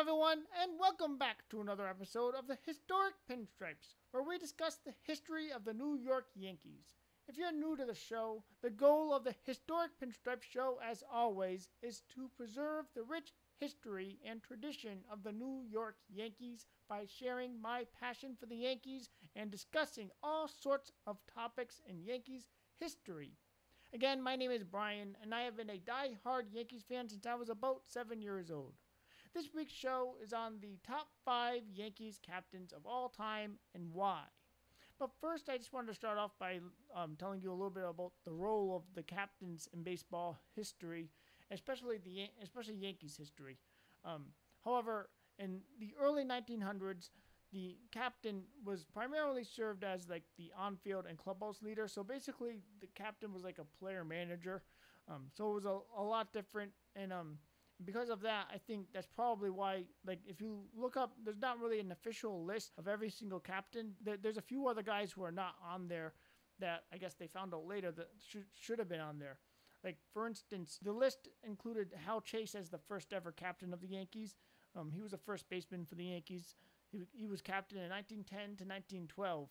everyone, and welcome back to another episode of the Historic Pinstripes, where we discuss the history of the New York Yankees. If you're new to the show, the goal of the Historic Pinstripe Show, as always, is to preserve the rich history and tradition of the New York Yankees by sharing my passion for the Yankees and discussing all sorts of topics in Yankees history. Again, my name is Brian, and I have been a die-hard Yankees fan since I was about seven years old. This week's show is on the top five Yankees captains of all time and why. But first, I just wanted to start off by um, telling you a little bit about the role of the captains in baseball history, especially the especially Yankees history. Um, however, in the early 1900s, the captain was primarily served as like the on-field and clubhouse leader. So basically, the captain was like a player manager. Um, so it was a, a lot different, and um, because of that, I think that's probably why, like, if you look up, there's not really an official list of every single captain. There's a few other guys who are not on there that I guess they found out later that should, should have been on there. Like, for instance, the list included Hal Chase as the first ever captain of the Yankees. Um, he was a first baseman for the Yankees. He, he was captain in 1910 to 1912.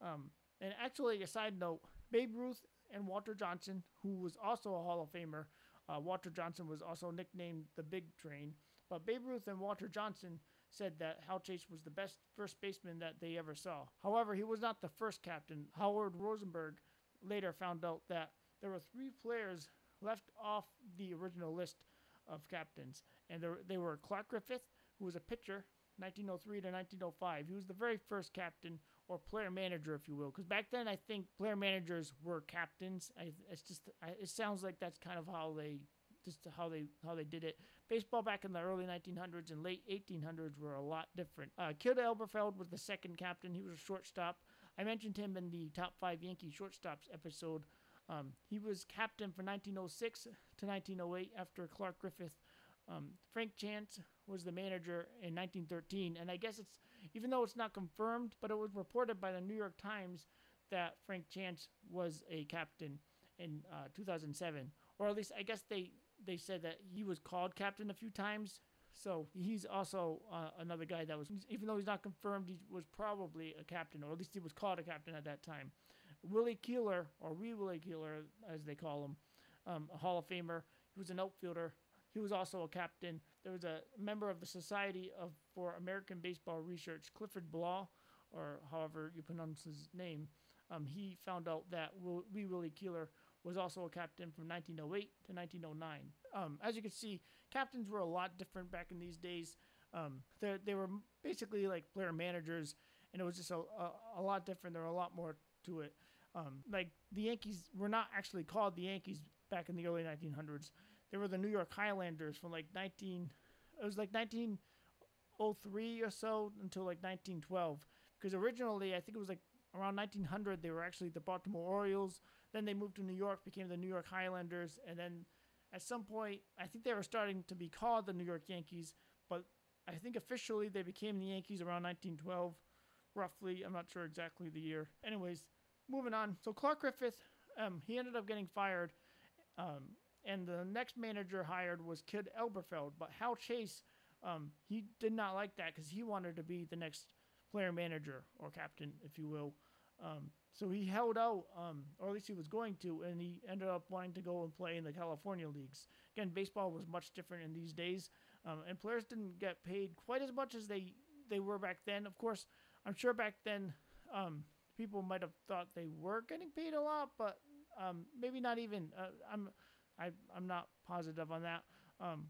Um, and actually, a side note Babe Ruth and Walter Johnson, who was also a Hall of Famer, uh, Walter Johnson was also nicknamed the Big Train. But Babe Ruth and Walter Johnson said that Hal Chase was the best first baseman that they ever saw. However, he was not the first captain. Howard Rosenberg later found out that there were three players left off the original list of captains, and there, they were Clark Griffith, who was a pitcher, 1903 to 1905. He was the very first captain or player manager, if you will, because back then I think player managers were captains. I, it's just I, it sounds like that's kind of how they just how they how they did it. Baseball back in the early 1900s and late 1800s were a lot different. Uh, Kid Elberfeld was the second captain. He was a shortstop. I mentioned him in the top five Yankee shortstops episode. Um, he was captain for 1906 to 1908 after Clark Griffith. Um, Frank Chance was the manager in 1913, and I guess it's even though it's not confirmed, but it was reported by the New York Times that Frank Chance was a captain in uh, 2007, or at least I guess they they said that he was called captain a few times. So he's also uh, another guy that was, even though he's not confirmed, he was probably a captain, or at least he was called a captain at that time. Willie Keeler, or Wee Willie Keeler, as they call him, um, a Hall of Famer. He was an outfielder he was also a captain. There was a member of the Society of for American Baseball Research, Clifford Blau, or however you pronounce his name. Um, he found out that Wee Willie Keeler was also a captain from 1908 to 1909. Um, as you can see, captains were a lot different back in these days. Um, they were basically like player managers, and it was just a, a, a lot different. There were a lot more to it. Um, like the Yankees were not actually called the Yankees back in the early 1900s they were the New York Highlanders from like 19 it was like 1903 or so until like 1912 because originally I think it was like around 1900 they were actually the Baltimore Orioles. Then they moved to New York became the New York Highlanders and then at some point I think they were starting to be called the New York Yankees but I think officially they became the Yankees around 1912 roughly. I'm not sure exactly the year. Anyways moving on. So Clark Griffith um, he ended up getting fired um, and the next manager hired was Kid Elberfeld. But Hal Chase, um, he did not like that because he wanted to be the next player manager or captain, if you will. Um, so he held out, um, or at least he was going to, and he ended up wanting to go and play in the California leagues. Again, baseball was much different in these days, um, and players didn't get paid quite as much as they they were back then. Of course, I'm sure back then um, people might have thought they were getting paid a lot, but um, maybe not even. Uh, I'm I, I'm not positive on that. Um,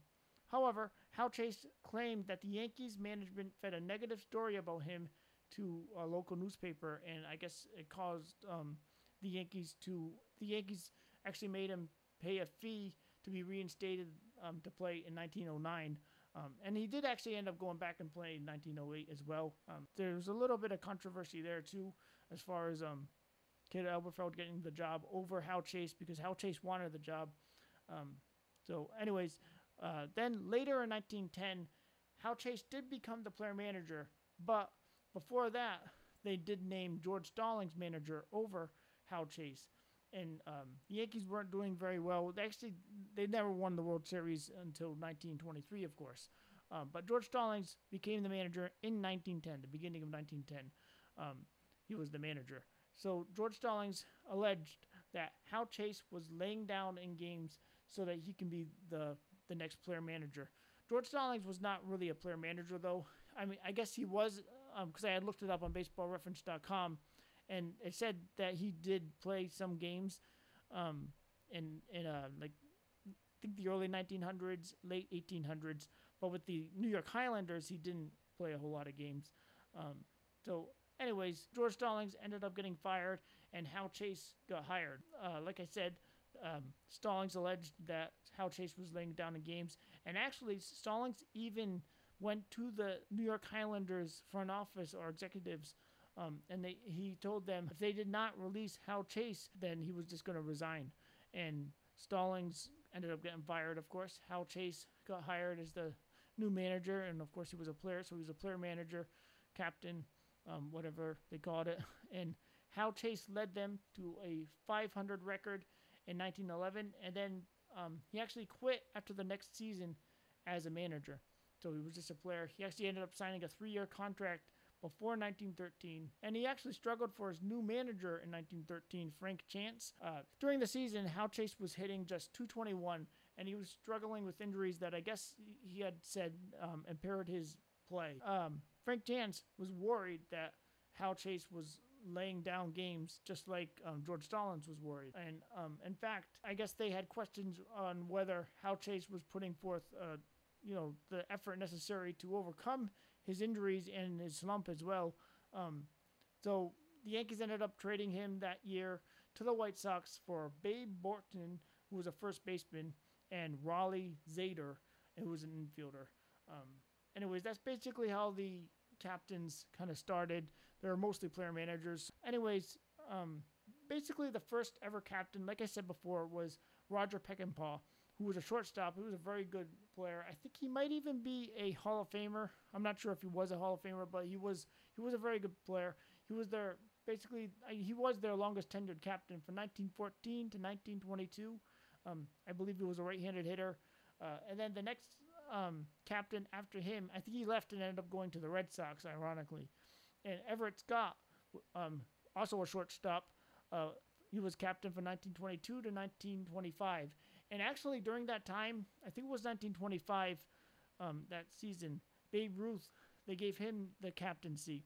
however, Hal Chase claimed that the Yankees management fed a negative story about him to a local newspaper, and I guess it caused um, the Yankees to the Yankees actually made him pay a fee to be reinstated um, to play in 1909. Um, and he did actually end up going back and playing in 1908 as well. Um, there's a little bit of controversy there too, as far as um, Kid Elberfeld getting the job over Hal Chase because Hal Chase wanted the job. Um, so, anyways, uh, then later in 1910, Hal Chase did become the player manager, but before that, they did name George Stallings manager over Hal Chase. And um, the Yankees weren't doing very well. They actually, they never won the World Series until 1923, of course. Um, but George Stallings became the manager in 1910, the beginning of 1910. Um, he was the manager. So George Stallings alleged that Hal Chase was laying down in games so that he can be the the next player manager. George Stallings was not really a player manager though. I mean, I guess he was because um, I had looked it up on BaseballReference.com, and it said that he did play some games, um, in in uh like I think the early 1900s, late 1800s. But with the New York Highlanders, he didn't play a whole lot of games. Um, so, anyways, George Stallings ended up getting fired, and Hal Chase got hired. Uh, like I said, um, Stallings alleged that Hal Chase was laying down in games, and actually, Stallings even went to the New York Highlanders front office or executives, um, and they, he told them if they did not release Hal Chase, then he was just going to resign. And Stallings ended up getting fired, of course. Hal Chase got hired as the new manager, and of course he was a player, so he was a player manager, captain, um, whatever they called it. And Hal Chase led them to a 500 record in 1911, and then um, he actually quit after the next season as a manager. So he was just a player. He actually ended up signing a three-year contract before 1913, and he actually struggled for his new manager in 1913, Frank Chance. Uh, during the season, Hal Chase was hitting just 221, and he was struggling with injuries that I guess he had said um, impaired his play. Um, Frank Chance was worried that Hal Chase was laying down games just like um, George Stallings was worried. And um, in fact, I guess they had questions on whether Hal Chase was putting forth, uh, you know, the effort necessary to overcome his injuries and his slump as well. Um, so the Yankees ended up trading him that year to the White Sox for Babe Borton, who was a first baseman, and Rollie Zeider, who was an infielder. Um, anyways, that's basically how the captains kind of started. They were mostly player managers. Anyways, um, basically the first ever captain, like I said before, was Roger Peckinpaugh who was a shortstop. He was a very good player. I think he might even be a Hall of Famer. I'm not sure if he was a Hall of Famer, but he was he was a very good player. He was their basically he was their longest tenured captain from 1914 to 1922. Um, I believe he was a right-handed hitter. Uh, and then the next um, captain after him, I think he left and ended up going to the Red Sox, ironically. And Everett Scott, um, also a shortstop, uh, he was captain from 1922 to 1925. And actually, during that time, I think it was 1925, um, that season, Babe Ruth, they gave him the captaincy.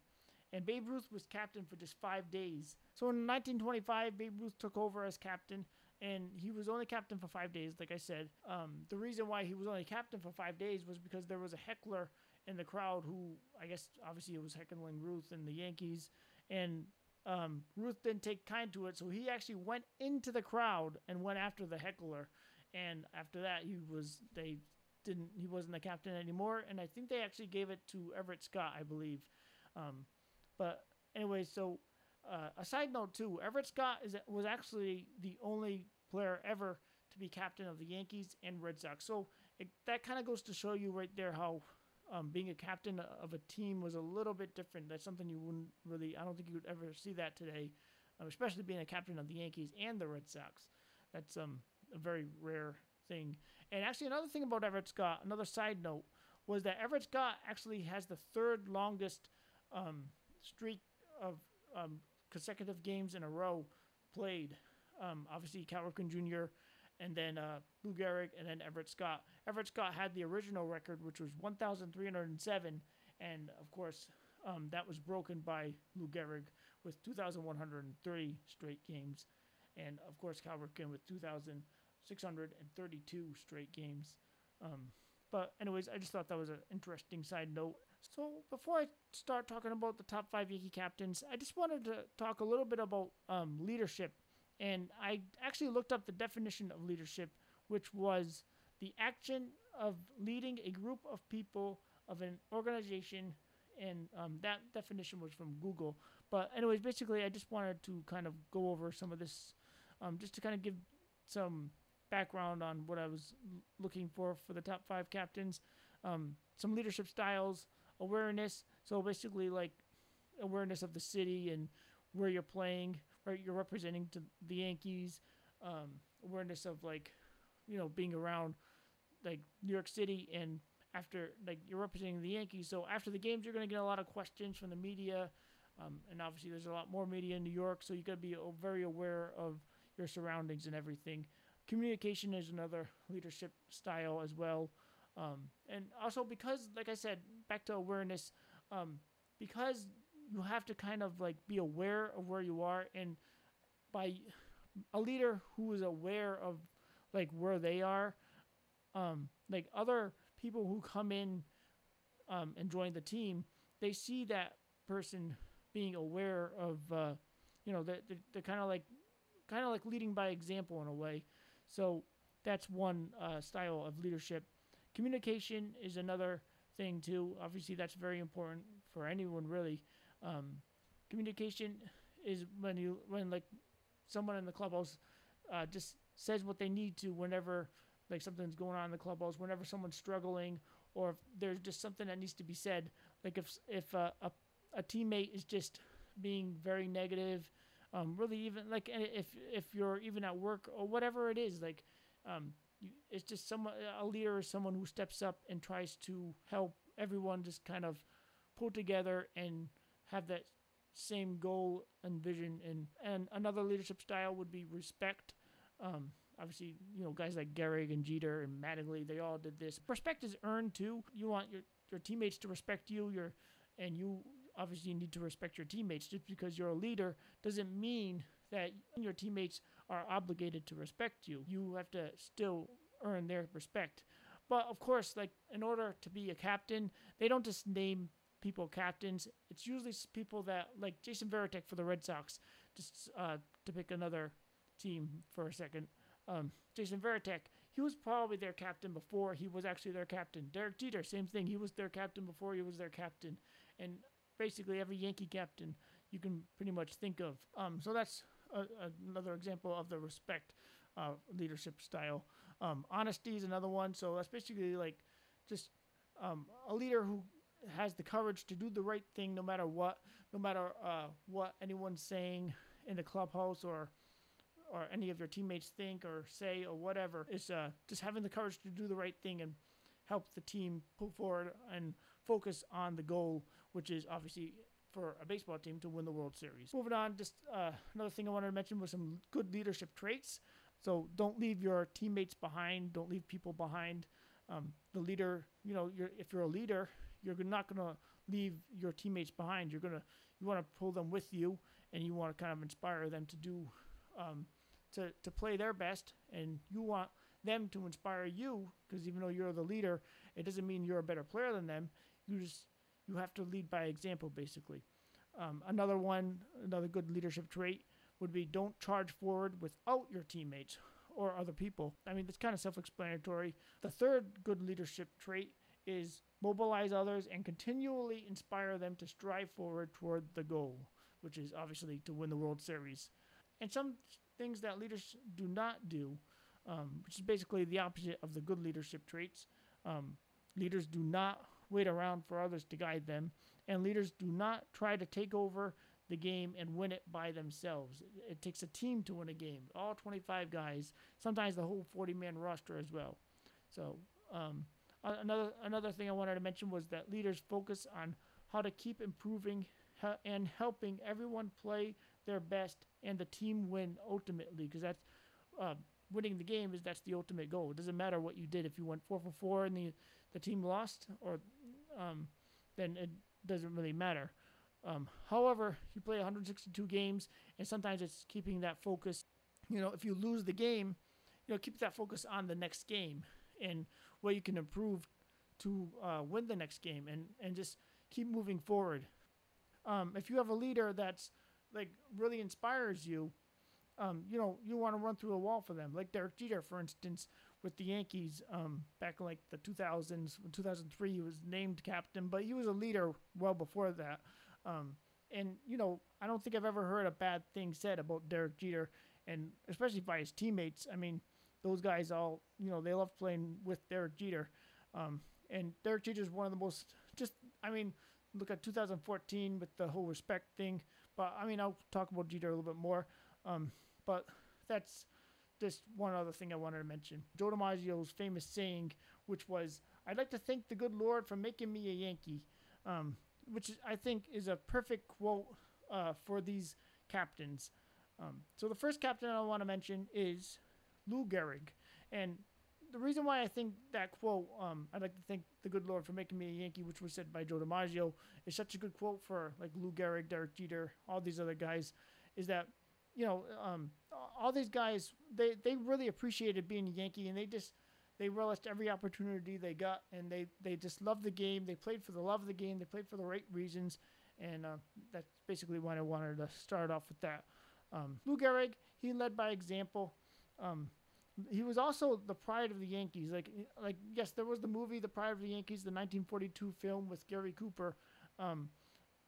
And Babe Ruth was captain for just five days. So in 1925, Babe Ruth took over as captain, and he was only captain for five days, like I said. Um, the reason why he was only captain for five days was because there was a heckler in the crowd who, I guess, obviously it was heckling Ruth and the Yankees. And um, Ruth didn't take kind to it, so he actually went into the crowd and went after the heckler. And after that, he was they didn't he wasn't the captain anymore, and I think they actually gave it to Everett Scott, I believe. Um, but anyway, so uh, a side note too, Everett Scott is was actually the only player ever to be captain of the Yankees and Red Sox. So it, that kind of goes to show you right there how um, being a captain of a team was a little bit different. That's something you wouldn't really, I don't think you would ever see that today, um, especially being a captain of the Yankees and the Red Sox. That's um, a very rare thing. And actually, another thing about Everett Scott, another side note, was that Everett Scott actually has the third longest um, streak of um, consecutive games in a row played. Um, obviously, Cal Ripken Jr and then uh, Lou Gehrig, and then Everett Scott. Everett Scott had the original record, which was 1,307, and of course, um, that was broken by Lou Gehrig with 2,130 straight games, and of course, Cal Ripken with 2,632 straight games. Um, but anyways, I just thought that was an interesting side note. So before I start talking about the top five Yankee captains, I just wanted to talk a little bit about um, leadership and I actually looked up the definition of leadership, which was the action of leading a group of people of an organization. And um, that definition was from Google. But, anyways, basically, I just wanted to kind of go over some of this, um, just to kind of give some background on what I was looking for for the top five captains, um, some leadership styles, awareness. So, basically, like awareness of the city and where you're playing, right? You're representing to the Yankees, um, awareness of like, you know, being around like New York City and after like you're representing the Yankees. So after the games, you're going to get a lot of questions from the media, um, and obviously there's a lot more media in New York, so you got to be uh, very aware of your surroundings and everything. Communication is another leadership style as well, um, and also because, like I said, back to awareness, um, because you have to kind of like be aware of where you are, and by a leader who is aware of like where they are, um, like other people who come in um, and join the team, they see that person being aware of, uh, you know, they're, they're kind of like, kind of like leading by example in a way. So that's one uh, style of leadership. Communication is another thing too. Obviously, that's very important for anyone really. Um, communication is when you when like someone in the clubhouse uh, just says what they need to whenever like something's going on in the clubhouse, whenever someone's struggling, or if there's just something that needs to be said. Like if if uh, a a teammate is just being very negative, um, really even like if if you're even at work or whatever it is, like um, you, it's just someone a leader is someone who steps up and tries to help everyone just kind of pull together and have that same goal and vision and and another leadership style would be respect um, obviously, you know, guys like Gehrig and Jeter and Mattingly, they all did this. Respect is earned too. You want your, your teammates to respect you, your, and you obviously need to respect your teammates. Just because you're a leader doesn't mean that your teammates are obligated to respect you. You have to still earn their respect. But of course, like in order to be a captain, they don't just name people captains. It's usually people that, like Jason Varitek for the Red Sox, just uh, to pick another team for a second. Um, Jason Varitek, he was probably their captain before he was actually their captain. Derek Jeter, same thing. He was their captain before he was their captain. And basically every Yankee captain you can pretty much think of. Um, so that's a, another example of the respect uh, leadership style. Um, honesty is another one. So that's basically like just um, a leader who has the courage to do the right thing no matter what, no matter uh, what anyone's saying in the clubhouse or or any of your teammates think or say or whatever. It's uh, just having the courage to do the right thing and help the team pull forward and focus on the goal, which is obviously for a baseball team to win the World Series. Moving on, just uh, another thing I wanted to mention was some good leadership traits. So don't leave your teammates behind. Don't leave people behind. Um, the leader, you know, you're, if you're a leader, you're not going to leave your teammates behind. You're gonna you want to pull them with you, and you want to kind of inspire them to do um, to, to play their best, and you want them to inspire you because even though you're the leader, it doesn't mean you're a better player than them. You just you have to lead by example, basically. Um, another one, another good leadership trait would be don't charge forward without your teammates or other people. I mean, that's kind of self-explanatory. The third good leadership trait is mobilize others and continually inspire them to strive forward toward the goal, which is obviously to win the World Series. And some things that leaders do not do, um, which is basically the opposite of the good leadership traits. Um, leaders do not wait around for others to guide them, and leaders do not try to take over the game and win it by themselves. It, takes a team to win a game, all 25 guys, sometimes the whole 40 man roster as well. So, um, another another thing I wanted to mention was that leaders focus on how to keep improving and helping everyone play their best and the team win ultimately because that's uh, winning the game is that's the ultimate goal. It doesn't matter what you did if you went four for four and the the team lost or um, then it doesn't really matter. Um, however, you play 162 games and sometimes it's keeping that focus. You know, if you lose the game, you know, keep that focus on the next game and where you can improve to uh, win the next game and, and just keep moving forward. Um, if you have a leader that's like really inspires you, um, you know, you want to run through a wall for them. Like Derek Jeter, for instance, with the Yankees um, back in like the 2000s, 2003, he was named captain, but he was a leader well before that. Um, and you know, I don't think I've ever heard a bad thing said about Derek Jeter, and especially by his teammates. I mean, those guys all, you know, they love playing with Derek Jeter. Um, and Derek Jeter is one of the most just, I mean, look at 2014 with the whole respect thing. But I mean, I'll talk about Jeter a little bit more. Um, but that's just one other thing I wanted to mention. Joe DiMaggio's famous saying, which was, I'd like to thank the good Lord for making me a Yankee, um, which I think is a perfect quote uh, for these captains. Um, so the first captain I want to mention is Lou Gehrig. And the reason why I think that quote, um, I'd like to thank the good Lord for making me a Yankee, which was said by Joe DiMaggio, is such a good quote for like Lou Gehrig, Derek Jeter, all these other guys, is that, you know, um, all these guys, they, they really appreciated being a Yankee and they just, they relished every opportunity they got and they, they just loved the game. They played for the love of the game. They played for the right reasons. And uh, that's basically why I wanted to start off with that. Um, Lou Gehrig, he led by example. Um, he was also the pride of the Yankees. Like, like yes, there was the movie The Pride of the Yankees, the 1942 film with Gary Cooper. Um,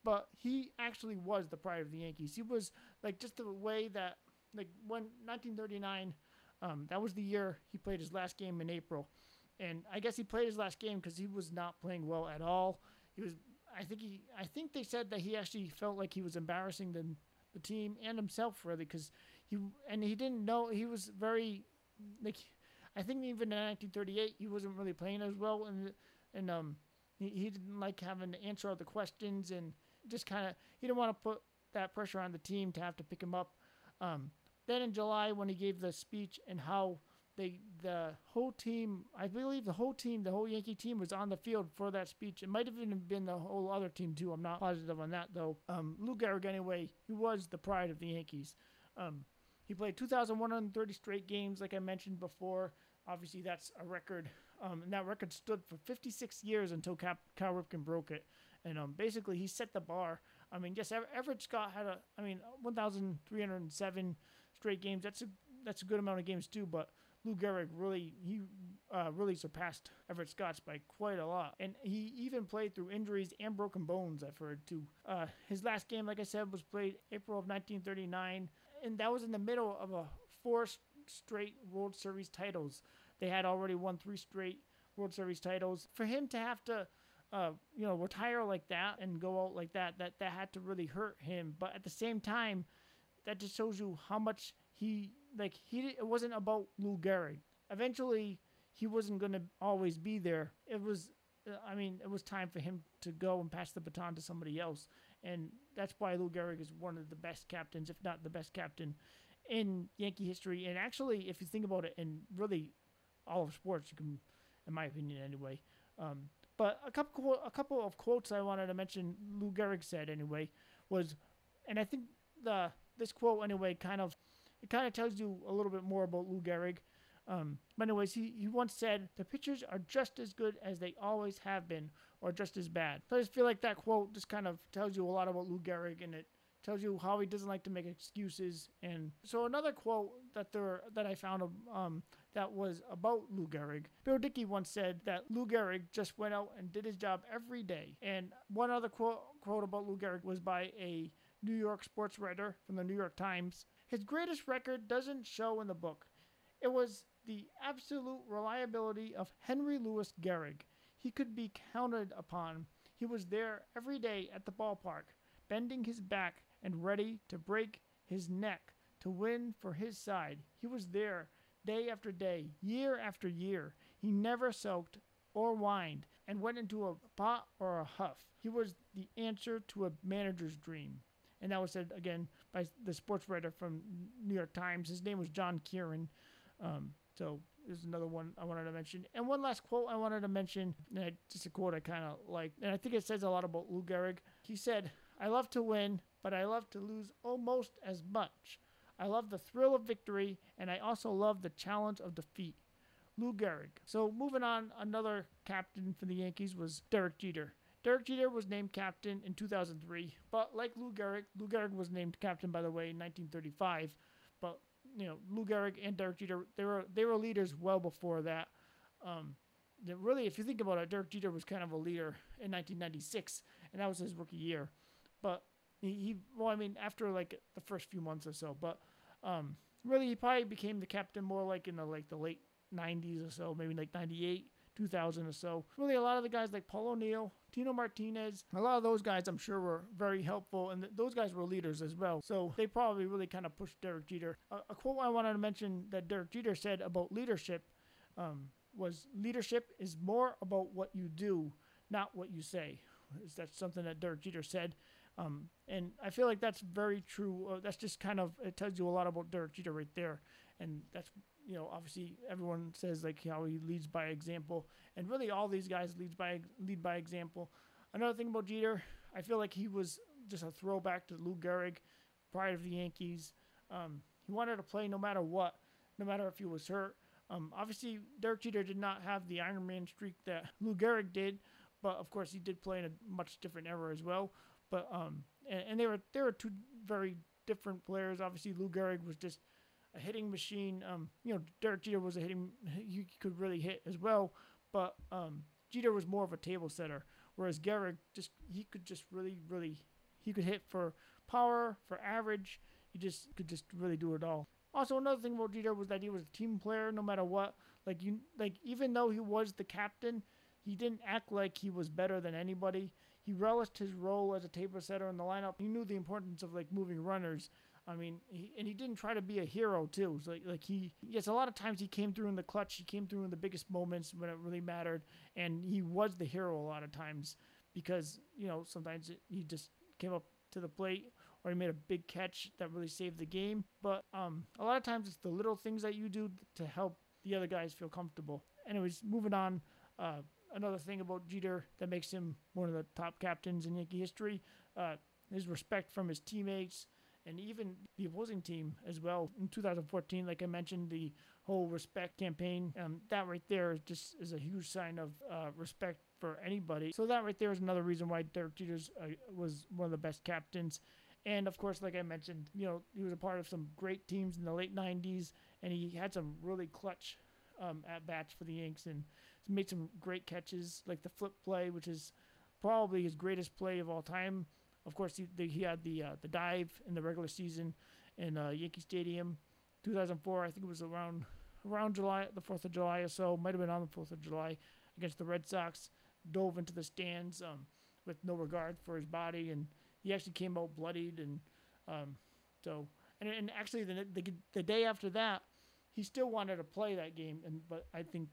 but he actually was the pride of the Yankees. He was like just the way that, like, when 1939, um, that was the year he played his last game in April. And I guess he played his last game because he was not playing well at all. He was, I think he, I think they said that he actually felt like he was embarrassing the the team and himself really because he and he didn't know he was very like I think even in 1938 he wasn't really playing as well and and um he, he didn't like having to answer all the questions and just kind of he didn't want to put that pressure on the team to have to pick him up. Um, then in July when he gave the speech and how they the whole team I believe the whole team the whole Yankee team was on the field for that speech. It might have even been the whole other team too. I'm not positive on that though. Um, Lou Gehrig anyway he was the pride of the Yankees. Um, he played 2,130 straight games, like I mentioned before. Obviously, that's a record, um, and that record stood for 56 years until Cap- Cal Ripken broke it. And um, basically, he set the bar. I mean, yes, Everett Scott had a, I mean, 1,307 straight games. That's a that's a good amount of games too. But Lou Gehrig really he uh, really surpassed Everett Scotts by quite a lot, and he even played through injuries and broken bones. I've heard too. Uh, his last game, like I said, was played April of 1939 and that was in the middle of a four straight World Series titles. They had already won three straight World Series titles. For him to have to, uh, you know, retire like that and go out like that, that that had to really hurt him. But at the same time, that just shows you how much he like he. It wasn't about Lou Gehrig. Eventually, he wasn't going to always be there. It was, I mean, it was time for him to go and pass the baton to somebody else and that's why Lou Gehrig is one of the best captains, if not the best captain in Yankee history. And actually, if you think about it, in really all of sports, you can, in my opinion, anyway. Um, but a couple a couple of quotes I wanted to mention. Lou Gehrig said anyway was, and I think the this quote anyway kind of it kind of tells you a little bit more about Lou Gehrig. Um, but anyways, he, he once said, the pitchers are just as good as they always have been, or just as bad. So I just feel like that quote just kind of tells you a lot about Lou Gehrig, and it tells you how he doesn't like to make excuses. And so another quote that there that I found um, that was about Lou Gehrig. Bill Dickey once said that Lou Gehrig just went out and did his job every day. And one other quote quote about Lou Gehrig was by a New York sports writer from the New York Times. His greatest record doesn't show in the book. It was the absolute reliability of Henry Louis Gehrig. He could be counted upon. He was there every day at the ballpark, bending his back and ready to break his neck to win for his side. He was there day after day, year after year. He never sulked or whined and went into a pot or a huff. He was the answer to a manager's dream. And that was said again by the sports writer from New York Times. His name was John Kieran. Um, so there's another one I wanted to mention. And one last quote I wanted to mention, and just a quote I kind of like, and I think it says a lot about Lou Gehrig. He said, I love to win, but I love to lose almost as much. I love the thrill of victory, and I also love the challenge of defeat. Lou Gehrig. So moving on, another captain for the Yankees was Derek Jeter. Derek Jeter was named captain in 2003, but like Lou Gehrig, Lou Gehrig was named captain, by the way, in 1935. But you know, Lou Gehrig and Derek Jeter, they were they were leaders well before that. Um, really, if you think about it, Derek Jeter was kind of a leader in 1996, and that was his rookie year. But he, he well, I mean, after like the first few months or so, but um, really, he probably became the captain more like in the like the late 90s or so, maybe like 98, 2000 or so. Really, a lot of the guys like Paul O'Neill, Tino Martinez, a lot of those guys I'm sure were very helpful, and th- those guys were leaders as well. So they probably really kind of pushed Derek Jeter. A, a quote I wanted to mention that Derek Jeter said about leadership um, was leadership is more about what you do, not what you say. Is that something that Derek Jeter said? Um, and I feel like that's very true. Uh, that's just kind of it tells you a lot about Derek Jeter right there, and that's you know obviously everyone says like how he leads by example, and really all these guys leads by lead by example. Another thing about Jeter, I feel like he was just a throwback to Lou Gehrig prior to the Yankees. Um, he wanted to play no matter what, no matter if he was hurt. Um, obviously, Derek Jeter did not have the Iron Man streak that Lou Gehrig did, but of course he did play in a much different era as well. But um, and, and they were they were two very different players. Obviously, Lou Gehrig was just a hitting machine. Um, you know, Derek Jeter was a hitting. He could really hit as well, but um, Jeter was more of a table setter. Whereas Gehrig just he could just really really he could hit for power for average. He just could just really do it all. Also, another thing about Jeter was that he was a team player no matter what. Like you, like even though he was the captain, he didn't act like he was better than anybody. He relished his role as a table setter in the lineup. He knew the importance of like moving runners. I mean, he, and he didn't try to be a hero too. So like, like he, yes, a lot of times he came through in the clutch. He came through in the biggest moments when it really mattered, and he was the hero a lot of times because you know sometimes it, he just came up to the plate or he made a big catch that really saved the game. But um, a lot of times it's the little things that you do to help the other guys feel comfortable. Anyways, moving on. Uh, another thing about Jeter that makes him one of the top captains in Yankee history, uh, his respect from his teammates and even the opposing team as well. In 2014, like I mentioned, the whole respect campaign, um, that right there just is a huge sign of uh, respect for anybody. So that right there is another reason why Derek Jeter uh, was one of the best captains. And of course, like I mentioned, you know, he was a part of some great teams in the late 90s, and he had some really clutch um, at bats for the Yanks and made some great catches, like the flip play, which is probably his greatest play of all time. Of course, he, the, he had the uh, the dive in the regular season in uh, Yankee Stadium, 2004. I think it was around around July, the 4th of July or so. Might have been on the 4th of July against the Red Sox. Dove into the stands um, with no regard for his body, and he actually came out bloodied. And um, so, and, and actually, the, the the day after that, he still wanted to play that game, and but I think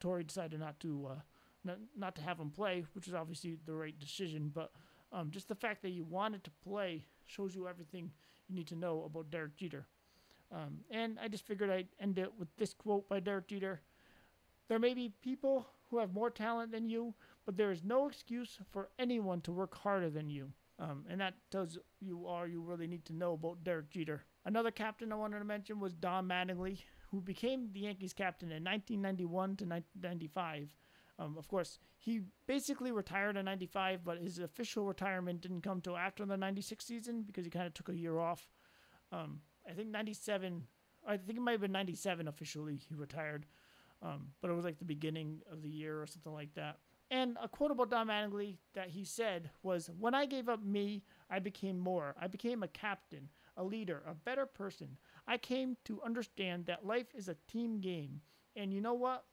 Torre decided not to uh, not, not to have him play, which is obviously the right decision. But um, just the fact that you wanted to play shows you everything you need to know about Derek Jeter. Um, and I just figured I'd end it with this quote by Derek Jeter. There may be people who have more talent than you, but there is no excuse for anyone to work harder than you. Um, and that tells you all you really need to know about Derek Jeter. Another captain I wanted to mention was Don Mattingly, who became the Yankees captain in 1991 to 1995. Um, of course, he basically retired in 95, but his official retirement didn't come till after the 96 season because he kind of took a year off. Um, I think 97, I think it might have been 97 officially he retired, um, but it was like the beginning of the year or something like that. And a quote about Don Mattingly that he said was, When I gave up me, I became more. I became a captain, a leader, a better person. I came to understand that life is a team game. And you know what?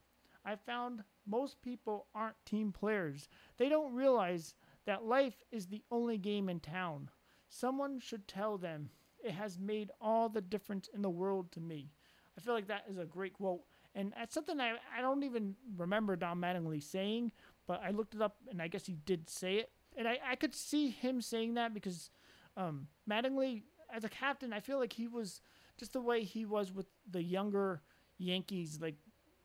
I found most people aren't team players. They don't realize that life is the only game in town. Someone should tell them it has made all the difference in the world to me. I feel like that is a great quote. And that's something I, I don't even remember Don Mattingly saying, but I looked it up and I guess he did say it. And I, I could see him saying that because um, Mattingly, as a captain, I feel like he was just the way he was with the younger Yankees, like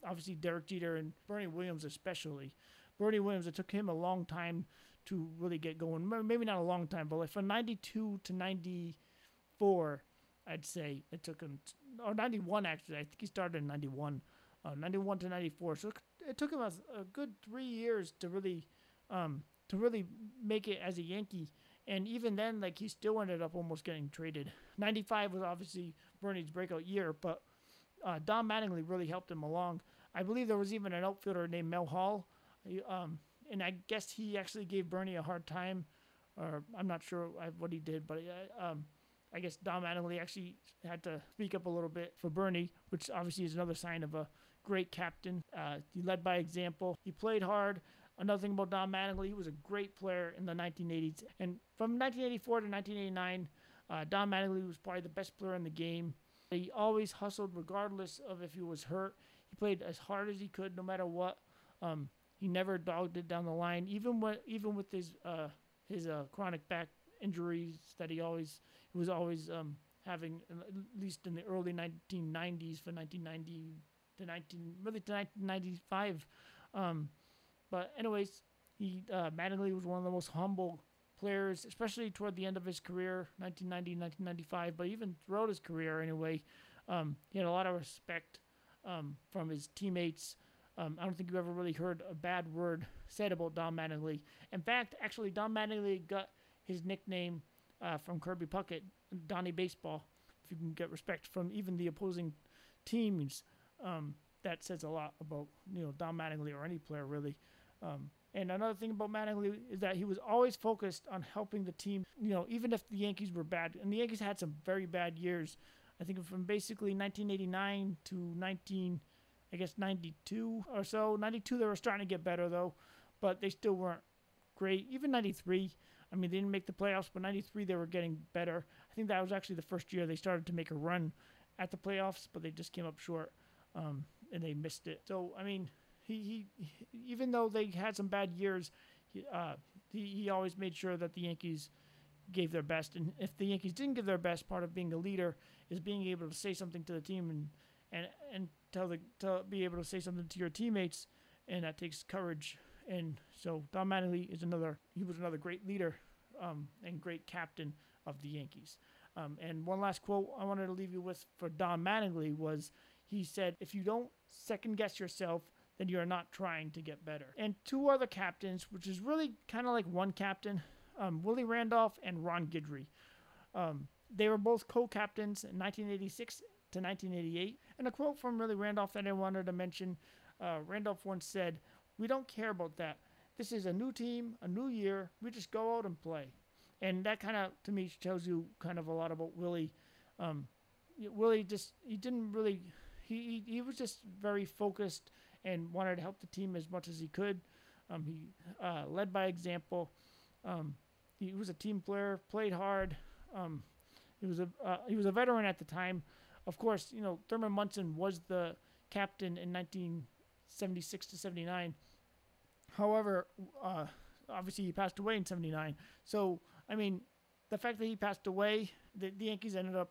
obviously Derek Jeter and Bernie Williams especially. Bernie Williams, it took him a long time to really get going. Maybe not a long time, but like from 92 to 94, I'd say it took him, or 91 actually. I think he started in 91, uh, 91 to 94. So it took him a, a good three years to really, um, to really make it as a Yankee. And even then, like he still ended up almost getting traded. 95 was obviously Bernie's breakout year, but uh, Don Mattingly really helped him along. I believe there was even an outfielder named Mel Hall, um, and I guess he actually gave Bernie a hard time, or I'm not sure what he did, but uh, um, I guess Don Mattingly actually had to speak up a little bit for Bernie, which obviously is another sign of a great captain. Uh, he led by example. He played hard. Another thing about Don Mattingly, he was a great player in the 1980s. And from 1984 to 1989, uh, Don Mattingly was probably the best player in the game. He always hustled regardless of if he was hurt. He played as hard as he could no matter what. Um, he never dogged it down the line, even with even with his uh, his uh, chronic back injuries that he always he was always um, having, at least in the early 1990s, for 1990 to 19 really to 1995. Um, but anyways, he uh, Mattingly was one of the most humble players, especially toward the end of his career, 1990, 1995, but even throughout his career anyway. Um, he had a lot of respect um, from his teammates. Um, I don't think you ever really heard a bad word said about Don Mattingly. In fact, actually, Don Mattingly got his nickname uh, from Kirby Puckett, Donnie Baseball. If you can get respect from even the opposing teams, um, that says a lot about you know Don Mattingly or any player really. Um, and another thing about Mattingly is that he was always focused on helping the team. You know, even if the Yankees were bad, and the Yankees had some very bad years. I think from basically 1989 to 19, I guess 92 or so. 92 they were starting to get better though, but they still weren't great. Even 93. I mean, they didn't make the playoffs, but 93 they were getting better. I think that was actually the first year they started to make a run at the playoffs, but they just came up short um, and they missed it. So, I mean, he, he even though they had some bad years, he, uh, he, he always made sure that the Yankees gave their best. And if the Yankees didn't give their best, part of being a leader is being able to say something to the team and and and tell the to be able to say something to your teammates, and that takes courage. And so Don Mattingly is another. He was another great leader um, and great captain of the Yankees. Um, and one last quote I wanted to leave you with for Don Mattingly was he said, "If you don't second guess yourself, then you're not trying to get better. And two other captains, which is really kind of like one captain, um, Willie Randolph and Ron Guidry. Um, they were both co-captains in 1986 to 1988. And a quote from Willie Randolph that I wanted to mention: uh, Randolph once said, "We don't care about that. This is a new team, a new year. We just go out and play." And that kind of, to me, tells you kind of a lot about Willie. Um, Willie just he didn't really he, he, he was just very focused and wanted to help the team as much as he could. Um, he uh, led by example. Um, he was a team player, played hard. Um, he was a uh, he was a veteran at the time. Of course, you know Thurman Munson was the captain in 1976 to 79. However, uh, obviously he passed away in 79. So I mean, the fact that he passed away, the, the Yankees ended up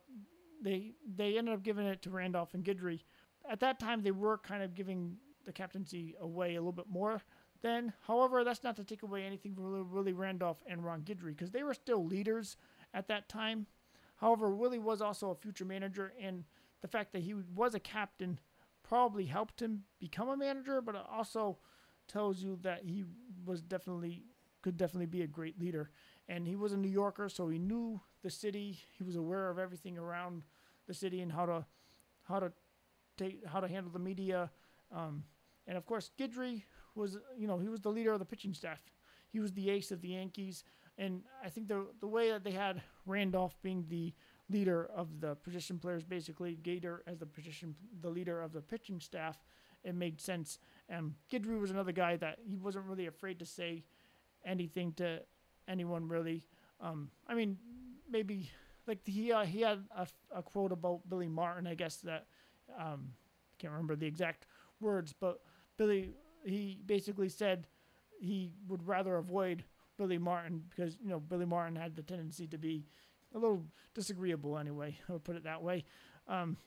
they they ended up giving it to Randolph and Guidry. At that time, they were kind of giving the captaincy away a little bit more then. However, that's not to take away anything from Willie Randolph and Ron Guidry because they were still leaders at that time. However, Willie was also a future manager, and the fact that he was a captain probably helped him become a manager, but it also tells you that he was definitely could definitely be a great leader. And he was a New Yorker, so he knew the city. He was aware of everything around the city and how to how to take how to handle the media. Um, and of course, Guidry was, you know, he was the leader of the pitching staff. He was the ace of the Yankees. And I think the the way that they had Randolph being the leader of the position players, basically Gator as the position, the leader of the pitching staff, it made sense. And Guidry was another guy that he wasn't really afraid to say anything to anyone really. Um, I mean, maybe like he uh, he had a, a, quote about Billy Martin, I guess that um, can't remember the exact words, but Billy he basically said he would rather avoid Billy Martin because you know Billy Martin had the tendency to be a little disagreeable anyway. I would put it that way. Um,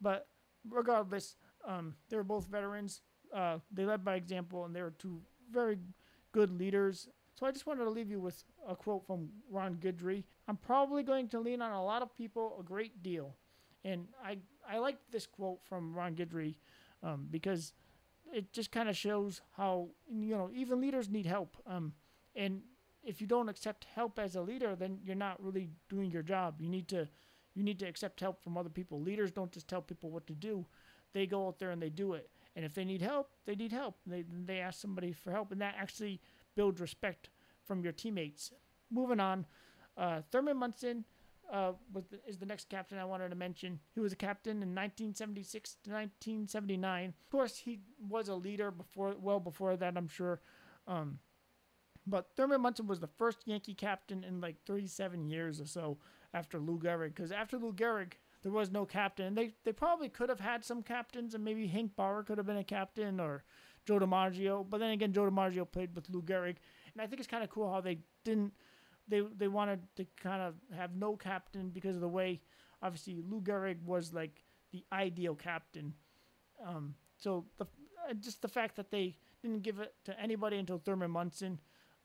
but regardless, um, they were both veterans. Uh, they led by example, and they were two very good leaders. So I just wanted to leave you with a quote from Ron Guidry. I'm probably going to lean on a lot of people a great deal, and I I like this quote from Ron Guidry um, because it just kind of shows how you know even leaders need help. Um, and if you don't accept help as a leader, then you're not really doing your job. You need to you need to accept help from other people. Leaders don't just tell people what to do; they go out there and they do it. And if they need help, they need help. They they ask somebody for help, and that actually builds respect from your teammates. Moving on, uh, Thurman Munson uh, the, is the next captain I wanted to mention. He was a captain in 1976 to 1979. Of course, he was a leader before, well before that, I'm sure. Um, but Thurman Munson was the first Yankee captain in like 37 years or so after Lou Gehrig. Because after Lou Gehrig, there was no captain. They they probably could have had some captains, and maybe Hank Bauer could have been a captain or Joe DiMaggio. But then again, Joe DiMaggio played with Lou Gehrig, and I think it's kind of cool how they didn't. They they wanted to kind of have no captain because of the way, obviously Lou Gehrig was like the ideal captain. Um, so the uh, just the fact that they didn't give it to anybody until Thurman Munson,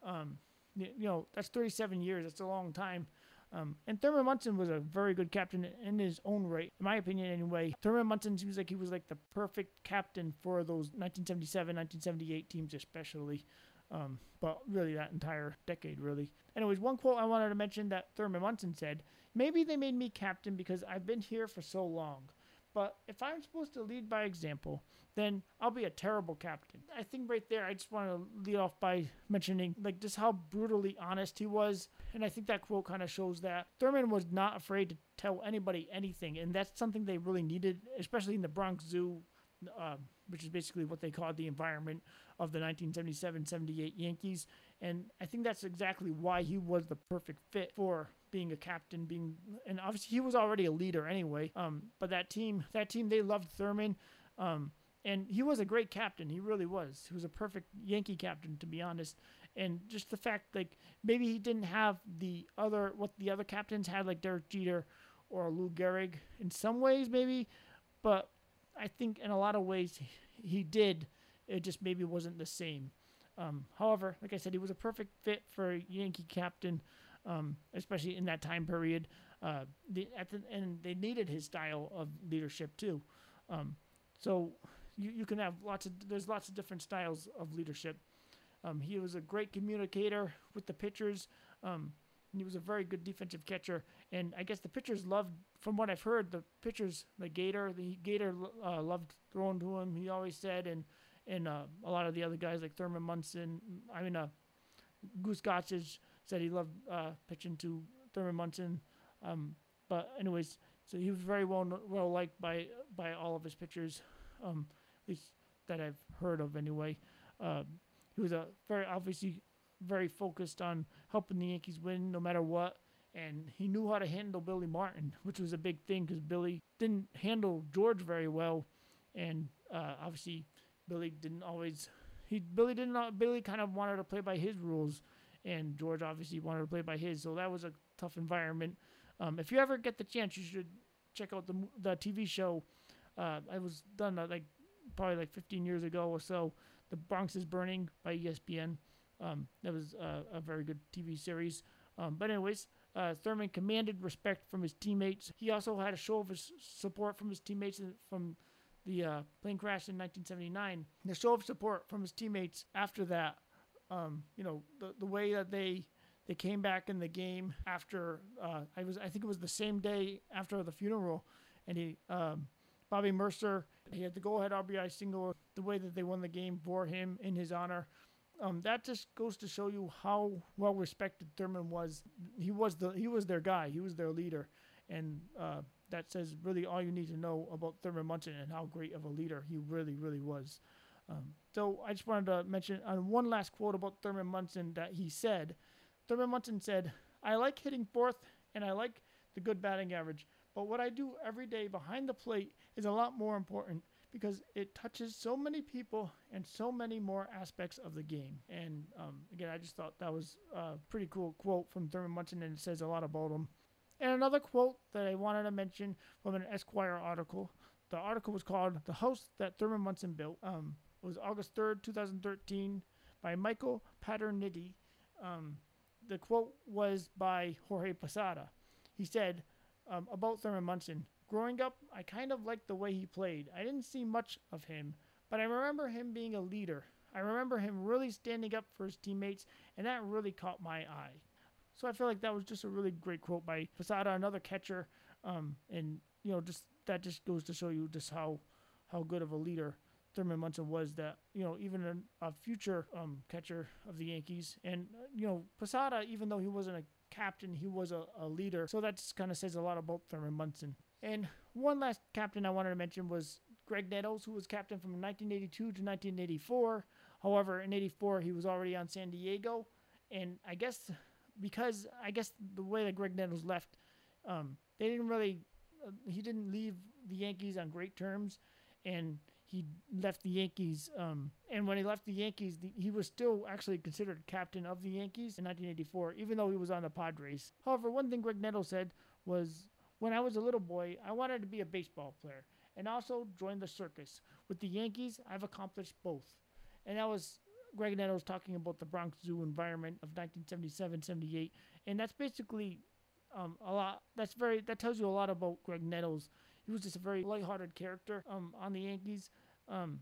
um, you, know, that's 37 years. That's a long time. Um, and Thurman Munson was a very good captain in his own right, in my opinion, anyway. Thurman Munson seems like he was like the perfect captain for those 1977, 1978 teams, especially. Um, but really, that entire decade, really. Anyways, one quote I wanted to mention that Thurman Munson said Maybe they made me captain because I've been here for so long. But if I'm supposed to lead by example, then I'll be a terrible captain. I think right there, I just want to lead off by mentioning like just how brutally honest he was, and I think that quote kind of shows that Thurman was not afraid to tell anybody anything, and that's something they really needed, especially in the Bronx Zoo. Uh, which is basically what they called the environment of the 1977-78 Yankees, and I think that's exactly why he was the perfect fit for being a captain, being and obviously he was already a leader anyway. Um, but that team, that team, they loved Thurman. Um, and he was a great captain. He really was. He was a perfect Yankee captain, to be honest. And just the fact, like maybe he didn't have the other what the other captains had, like Derek Jeter or Lou Gehrig, in some ways maybe, but I think in a lot of ways he did. It just maybe wasn't the same. Um, however, like I said, he was a perfect fit for Yankee captain, um, especially in that time period. Uh, the, the, and they needed his style of leadership too. Um, so you, you can have lots of there's lots of different styles of leadership. Um, he was a great communicator with the pitchers. Um, he was a very good defensive catcher, and I guess the pitchers loved. From what I've heard, the pitchers, the Gator, the Gator uh, loved throwing to him. He always said, and and uh, a lot of the other guys like Thurman Munson. I mean, uh, Goose Gossage said he loved uh, pitching to Thurman Munson. Um, but anyways, so he was very well well liked by by all of his pitchers. Um, least that I've heard of anyway. Uh, he was a very obviously very focused on helping the Yankees win no matter what, and he knew how to handle Billy Martin, which was a big thing because Billy didn't handle George very well, and uh, obviously Billy didn't always. He Billy didn't Billy kind of wanted to play by his rules, and George obviously wanted to play by his. So that was a tough environment. Um, if you ever get the chance, you should check out the the TV show. Uh, I was done uh, like probably like 15 years ago or so. The Bronx is Burning by ESPN. Um, that was uh, a very good TV series. Um, but anyways, uh, Thurman commanded respect from his teammates. He also had a show of his support from his teammates from the uh, plane crash in 1979. The show of support from his teammates after that, um, you know, the the way that they they came back in the game after uh, I was I think it was the same day after the funeral, and he um, Bobby Murcer he had the go-ahead RBI single. The way that they won the game for him in his honor. Um, that just goes to show you how well respected Thurman was. He was the he was their guy. He was their leader, and uh, that says really all you need to know about Thurman Munson and how great of a leader he really really was. Um, so I just wanted to mention uh, one last quote about Thurman Munson that he said. Thurman Munson said, "I like hitting fourth, and I like the good batting average. But what I do every day behind the plate is a lot more important because it touches so many people and so many more aspects of the game. And um, again, I just thought that was a pretty cool quote from Thurman Munson, and it says a lot about him. And another quote that I wanted to mention from an Esquire article. The article was called "The House That Thurman Munson Built." Um, it was August third, two thousand thirteen, by Michael Paterniti. Um, the quote was by Jorge Posada. He said um, about Thurman Munson. Growing up, I kind of liked the way he played. I didn't see much of him, but I remember him being a leader. I remember him really standing up for his teammates, and that really caught my eye. So I feel like that was just a really great quote by Posada, another catcher, um, and you know, just that just goes to show you just how how good of a leader Thurman Munson was. That you know, even a, a future um, catcher of the Yankees, and uh, you know, Posada, even though he wasn't a captain, he was a, a leader. So that just kind of says a lot about Thurman Munson. And one last captain I wanted to mention was Graig Nettles, who was captain from 1982 to 1984. However, in 84, he was already on San Diego. And I guess because I guess the way that Graig Nettles left, um, they didn't really, uh, he didn't leave the Yankees on great terms. And he left the Yankees. Um, and when he left the Yankees, the, he was still actually considered captain of the Yankees in 1984, even though he was on the Padres. However, one thing Greg Nettles said was, when I was a little boy, I wanted to be a baseball player and also join the circus. With the Yankees, I've accomplished both. And that was Graig Nettles talking about the Bronx Zoo environment of 1977 78. And that's basically um, a lot. That's very, that tells you a lot about Graig Nettles. He was just a very lighthearted character um, on the Yankees. Um,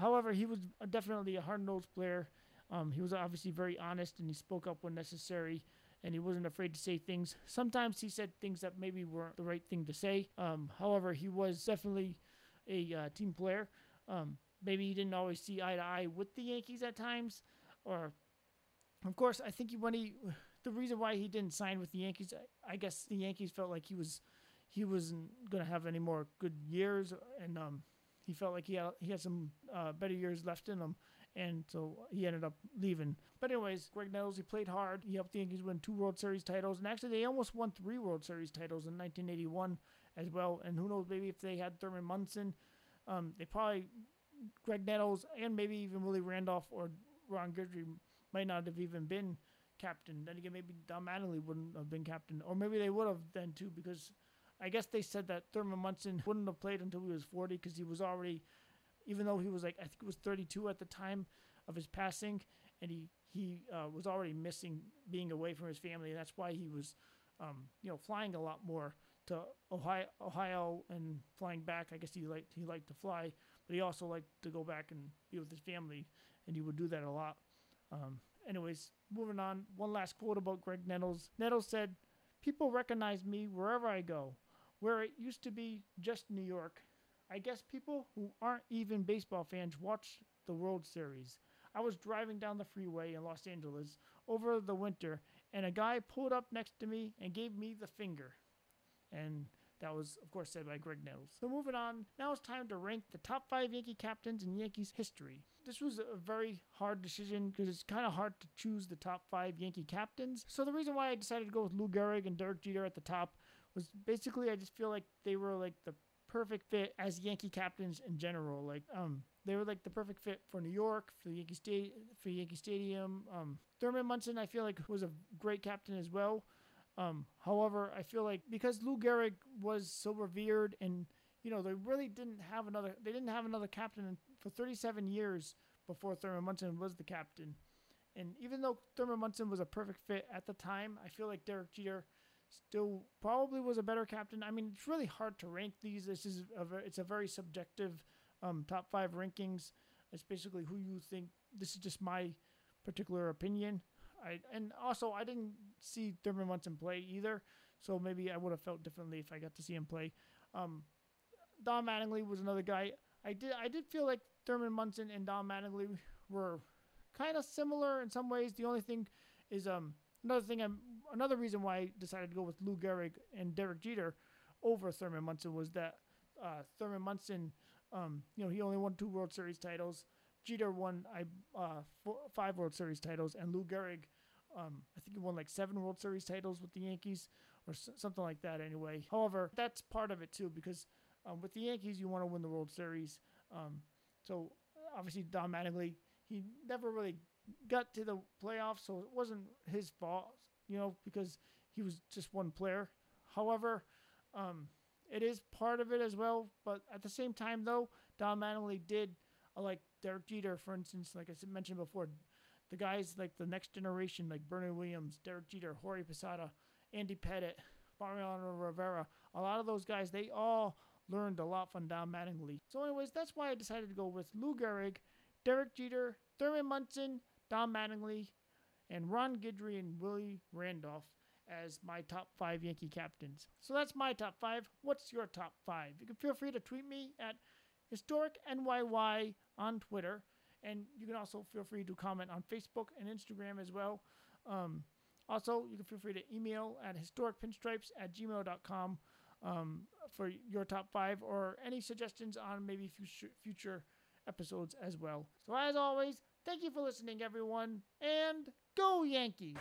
however, he was definitely a hard nosed player. Um, he was obviously very honest and he spoke up when necessary and he wasn't afraid to say things. Sometimes he said things that maybe weren't the right thing to say. Um, however, he was definitely a uh, team player. Um, maybe he didn't always see eye to eye with the Yankees at times, or of course, I think he, when he the reason why he didn't sign with the Yankees, I, guess the Yankees felt like he was he wasn't gonna have any more good years, and um, he felt like he had he had some uh, better years left in him, and so he ended up leaving. But anyways, Graig Nettles he played hard. He helped the Yankees win two World Series titles, and actually they almost won three World Series titles in 1981 as well. And who knows, maybe if they had Thurman Munson, um, they probably Graig Nettles and maybe even Willie Randolph or Ron Guidry might not have even been captain. Then again, maybe Don Mattingly wouldn't have been captain, or maybe they would have then too because I guess they said that Thurman Munson wouldn't have played until he was 40 because he was already, even though he was like I think it was 32 at the time of his passing, and he he uh, was already missing being away from his family. And that's why he was, um, you know, flying a lot more to Ohio, Ohio and flying back. I guess he liked he liked to fly, but he also liked to go back and be with his family, and he would do that a lot. Um, anyways, moving on. One last quote about Graig Nettles. Nettles said, "People recognize me wherever I go where it used to be just New York. I guess people who aren't even baseball fans watch the World Series. I was driving down the freeway in Los Angeles over the winter, and a guy pulled up next to me and gave me the finger. And that was, of course, said by Graig Nettles. So moving on, now it's time to rank the top five Yankee captains in Yankees history. This was a very hard decision because it's kind of hard to choose the top five Yankee captains. So the reason why I decided to go with Lou Gehrig and Derek Jeter at the top was basically I just feel like they were like the perfect fit as Yankee captains in general. Like um they were like the perfect fit for New York, for the Yankee State for Yankee Stadium. Um Thurman Munson I feel like was a great captain as well. Um however, I feel like because Lou Gehrig was so revered and you know, they really didn't have another they didn't have another captain for 37 years before Thurman Munson was the captain. And even though Thurman Munson was a perfect fit at the time, I feel like Derek Jeter still probably was a better captain. I mean, it's really hard to rank these. This is a very, it's a very subjective um, top five rankings. It's basically who you think. This is just my particular opinion. I and also I didn't see Thurman Munson play either, so maybe I would have felt differently if I got to see him play. Um, Don Mattingly was another guy. I did I did feel like Thurman Munson and Don Mattingly were kind of similar in some ways. The only thing is um another thing I'm another reason why I decided to go with Lou Gehrig and Derek Jeter over Thurman Munson was that uh, Thurman Munson, um, you know, he only won two World Series titles. Jeter won I uh, four, five World Series titles, and Lou Gehrig, um, I think he won like seven World Series titles with the Yankees, or s- something like that. Anyway, however, that's part of it too because um, with the Yankees you want to win the World Series. Um, so obviously Don Mattingly, he never really got to the playoffs, so it wasn't his fault, you know, because he was just one player. However, um, it is part of it as well. But at the same time, though, Don Mattingly did, uh, like Derek Jeter, for instance, like I mentioned before, the guys like the next generation, like Bernie Williams, Derek Jeter, Jorge Posada, Andy Pettitte, Mariano Rivera, a lot of those guys, they all learned a lot from Don Mattingly. So, anyways, that's why I decided to go with Lou Gehrig, Derek Jeter, Thurman Munson, Don Mattingly, and Ron Guidry and Willie Randolph as my top five Yankee captains. So that's my top five. What's your top five? You can feel free to tweet me at historic NYY on Twitter, and you can also feel free to comment on Facebook and Instagram as well. Um, Also, you can feel free to email at historicpinstripes at gmail.com um, for your top five or any suggestions on maybe future, future episodes as well. So, as always, thank you for listening, everyone, and go Yankees!